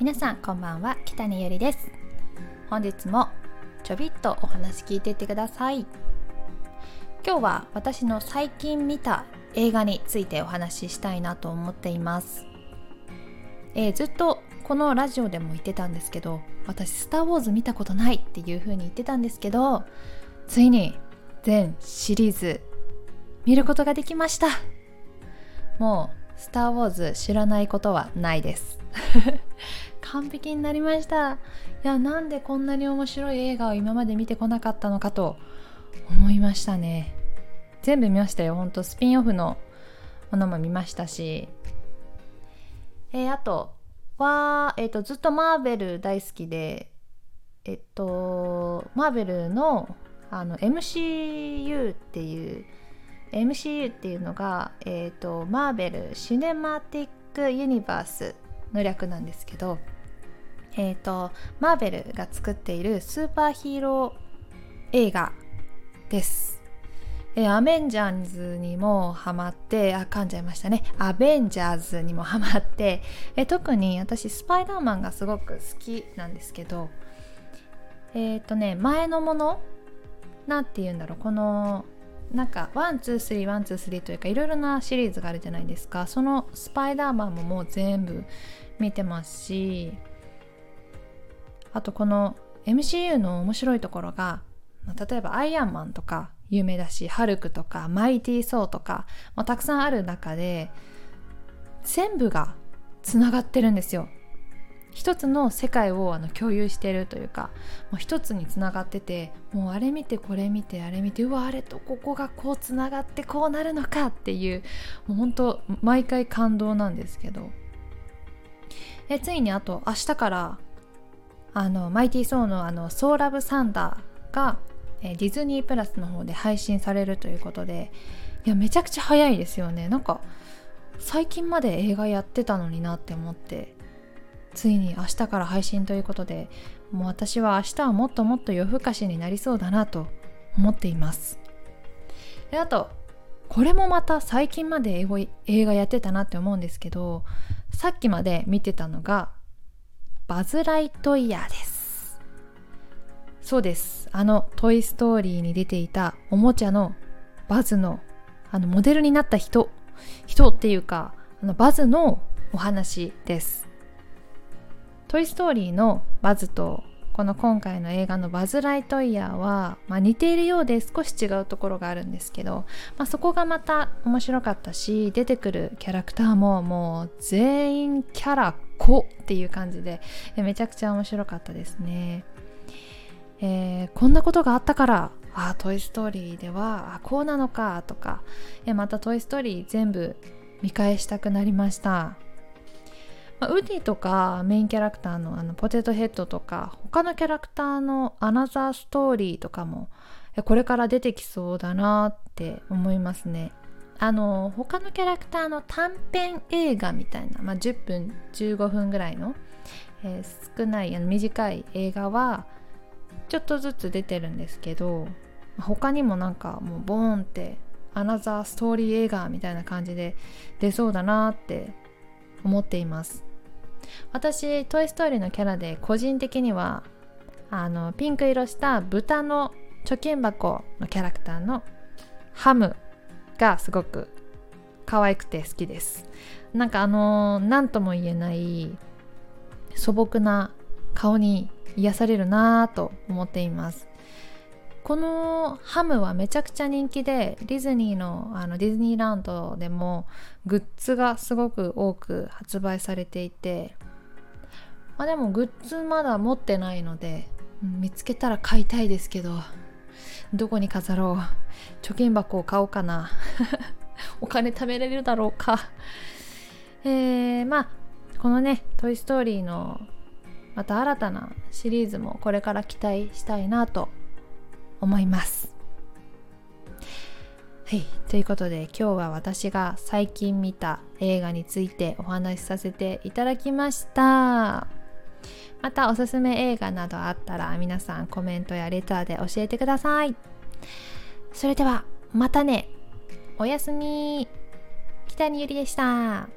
皆さんこんばんは北根ゆりです。本日もちょびっとお話聞いていってください。今日は私の最近見た映画についてお話ししたいなと思っています、えー、ずっとこのラジオでも言ってたんですけど私スター・ウォーズ見たことないっていう風に言ってたんですけどついに全シリーズ見ることができました。もうスター・ウォーズ知らないことはないです。完璧になりました。いやなんでこんなに面白い映画を今まで見てこなかったのかと思いましたね。全部見ましたよ。ほんとスピンオフのものも見ましたし。えー、あとは、えーと、ずっとマーベル大好きでえっとマーベルのあの MCU っていう MCU っていうのが、えーと、マーベル・シネマティック・ユニバースの略なんですけど、えーと、マーベルが作っているスーパーヒーロー映画です。えー、アベンジャーズにもハマってあ噛んじゃいましたねアベンジャーズにもハマって、えー、特に私スパイダーマンがすごく好きなんですけどえっ、ー、とね前のものなんて言うんだろうこのなんか one two three one two three というかいろいろなシリーズがあるじゃないですかそのスパイダーマンももう全部見てますしあとこの MCU の面白いところが例えばアイアンマンとか有名だしハルクとかマイティー・ソーとかもたくさんある中で全部がつながってるんですよ。一つの世界をあの共有してるというかもう一つにつながっててもうあれ見てこれ見てあれ見てうわあれとここがこうつながってこうなるのかっていうもう本当毎回感動なんですけど。えついにあと明日からあのマイティー・ソーのあのソーラブ・サンダーがえディズニープラスの方で配信されるということでいやめちゃくちゃ早いですよね。なんか最近まで映画やってたのになって思ってついに明日から配信ということでもう私は明日はもっともっと夜更かしになりそうだなと思っています。であとこれもまた最近まで英語映画やってたなって思うんですけどさっきまで見てたのがバズ・ライトイヤーです。そうです。あの「トイ・ストーリー」に出ていたおもちゃのバズのあのモデルになった人。人っていうかあのバズのお話です。トイ・ストーリーのバズとこの今回の映画のバズ・ライトイヤーは、まあ、似ているようで少し違うところがあるんですけど、まあ、そこがまた面白かったし出てくるキャラクターももう全員キャラ子っていう感じでめちゃくちゃ面白かったですね。えー、こんなことがあったからあトイ・ストーリーではあこうなのかとかまたトイ・ストーリー全部見返したくなりました。まあ、ウディとかメインキャラクターのあのポテトヘッドとか他のキャラクターのアナザーストーリーとかもこれから出てきそうだなって思いますね。あの他のキャラクターの短編映画みたいな、まあ、10分15分ぐらいの、えー、少ないあの短い映画はちょっとずつ出てるんですけど他にもなんかもうボーンってアナザーストーリー映画みたいな感じで出そうだなって思っています私トイ・ストーリーのキャラで個人的にはあのピンク色した豚の貯金箱のキャラクターのハムがすごく可愛くて好きです。なんかあの何とも言えない素朴な顔に癒されるなぁと思っています。このハムはめちゃくちゃ人気でディズニーのあのディズニーランドでもグッズがすごく多く発売されていて、まあ、でもグッズまだ持ってないので見つけたら買いたいですけどどこに飾ろう？貯金箱を買おうかな？お金貯めれるだろうか？えー、まあこのね「トイ・ストーリー」のまた新たなシリーズもこれから期待したいなと思います。はい、ということで今日は私が最近見た映画についてお話しさせていただきました。またおすすめ映画などあったら皆さんコメントやレターで教えてください。それではまたねおやすみ北にゆりでした。